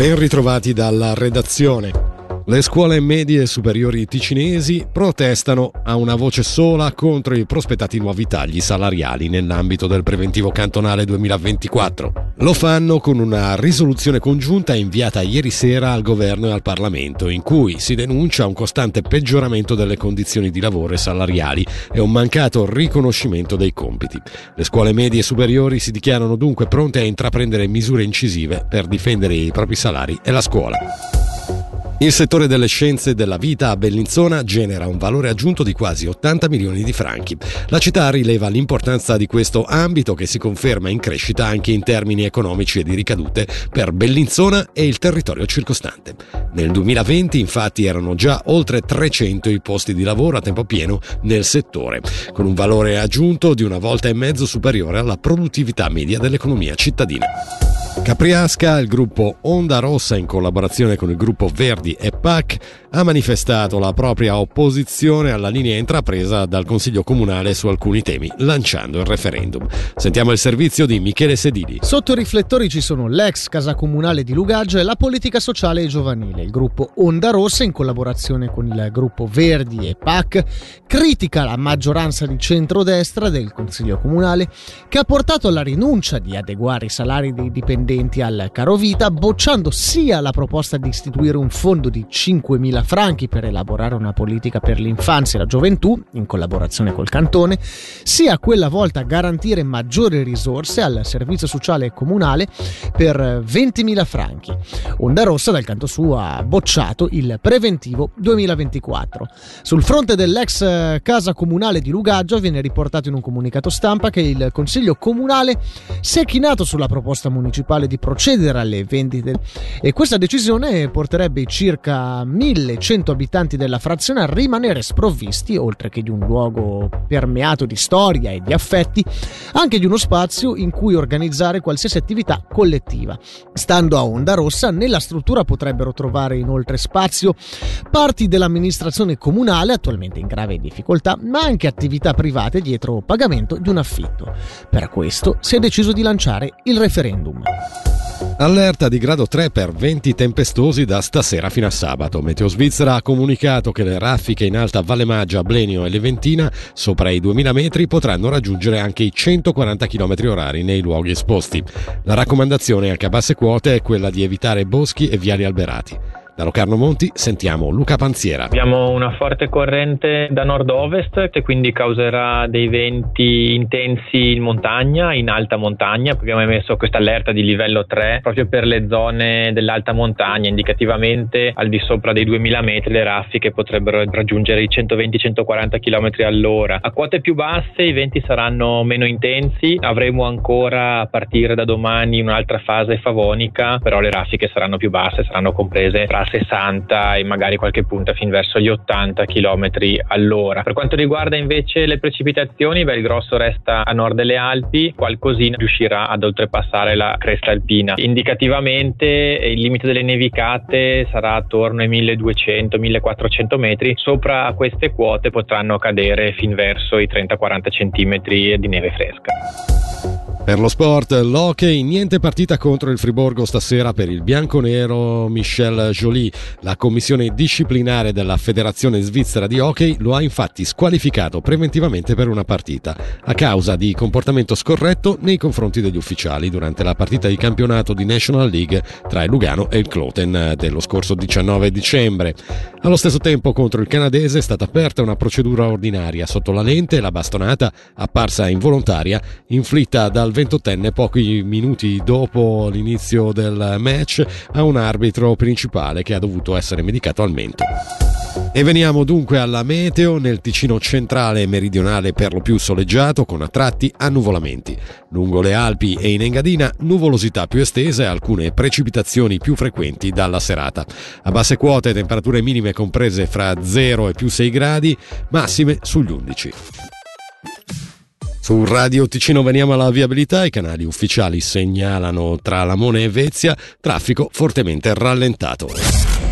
Ben ritrovati dalla redazione. Le scuole medie e superiori ticinesi protestano a una voce sola contro i prospettati nuovi tagli salariali nell'ambito del preventivo cantonale 2024. Lo fanno con una risoluzione congiunta inviata ieri sera al governo e al Parlamento, in cui si denuncia un costante peggioramento delle condizioni di lavoro e salariali e un mancato riconoscimento dei compiti. Le scuole medie e superiori si dichiarano dunque pronte a intraprendere misure incisive per difendere i propri salari e la scuola. Il settore delle scienze della vita a Bellinzona genera un valore aggiunto di quasi 80 milioni di franchi. La città rileva l'importanza di questo ambito che si conferma in crescita anche in termini economici e di ricadute per Bellinzona e il territorio circostante. Nel 2020 infatti erano già oltre 300 i posti di lavoro a tempo pieno nel settore, con un valore aggiunto di una volta e mezzo superiore alla produttività media dell'economia cittadina. Capriasca, il gruppo Onda Rossa in collaborazione con il gruppo Verdi e PAC ha manifestato la propria opposizione alla linea intrapresa dal Consiglio Comunale su alcuni temi, lanciando il referendum. Sentiamo il servizio di Michele Sedili. Sotto i riflettori ci sono l'ex Casa Comunale di Lugaggio e la politica sociale e giovanile. Il gruppo Onda Rossa, in collaborazione con il gruppo Verdi e PAC, critica la maggioranza di centrodestra del Consiglio Comunale che ha portato alla rinuncia di adeguare i salari dei dipendenti al caro vita, bocciando sia la proposta di istituire un fondo di 5.000 franchi per elaborare una politica per l'infanzia e la gioventù, in collaborazione col cantone, sia quella volta a garantire maggiori risorse al servizio sociale comunale per 20.000 franchi. Onda Rossa, dal canto suo, ha bocciato il preventivo 2024. Sul fronte dell'ex casa comunale di Lugaggio viene riportato in un comunicato stampa che il Consiglio comunale si è chinato sulla proposta municipale di procedere alle vendite e questa decisione porterebbe circa 1100 abitanti della frazione a rimanere sprovvisti, oltre che di un luogo permeato di storia e di affetti, anche di uno spazio in cui organizzare qualsiasi attività collettiva. Stando a Onda Rossa, nella struttura potrebbero trovare inoltre spazio parti dell'amministrazione comunale attualmente in grave difficoltà, ma anche attività private dietro pagamento di un affitto. Per questo si è deciso di lanciare il referendum. Allerta di grado 3 per venti tempestosi da stasera fino a sabato. Meteo Svizzera ha comunicato che le raffiche in alta Valle Maggia, Blenio e Leventina, sopra i 2000 metri, potranno raggiungere anche i 140 km orari nei luoghi esposti. La raccomandazione anche a basse quote è quella di evitare boschi e viali alberati. Da Locarno Monti sentiamo Luca Panziera. Abbiamo una forte corrente da nord-ovest che quindi causerà dei venti intensi in montagna, in alta montagna, abbiamo emesso questa allerta di livello 3 proprio per le zone dell'alta montagna, indicativamente al di sopra dei 2000 metri le raffiche potrebbero raggiungere i 120-140 km all'ora. A quote più basse i venti saranno meno intensi, avremo ancora a partire da domani un'altra fase favonica, però le raffiche saranno più basse, saranno comprese tra 60 e magari qualche punta fin verso gli 80 km all'ora. Per quanto riguarda invece le precipitazioni, beh, il grosso resta a nord delle Alpi, qualcosina riuscirà ad oltrepassare la cresta alpina. Indicativamente il limite delle nevicate sarà attorno ai 1200-1400 metri, sopra queste quote potranno cadere fin verso i 30-40 cm di neve fresca. Per lo sport, l'hockey, niente partita contro il Friborgo stasera per il bianconero Michel Joly. La commissione disciplinare della Federazione Svizzera di Hockey lo ha infatti squalificato preventivamente per una partita, a causa di comportamento scorretto nei confronti degli ufficiali durante la partita di campionato di National League tra il Lugano e il Cloten dello scorso 19 dicembre. Allo stesso tempo contro il canadese è stata aperta una procedura ordinaria sotto la lente e la bastonata, apparsa involontaria, inflitta dal ventottenne pochi minuti dopo l'inizio del match a un arbitro principale che ha dovuto essere medicato al mento. E veniamo dunque alla meteo, nel Ticino centrale e meridionale per lo più soleggiato con a tratti annuvolamenti. Lungo le Alpi e in Engadina nuvolosità più estesa e alcune precipitazioni più frequenti dalla serata. A basse quote temperature minime comprese fra 0 e più 6 gradi, massime sugli 11. Su Radio Ticino veniamo alla viabilità, i canali ufficiali segnalano tra Lamone e Vezia traffico fortemente rallentato.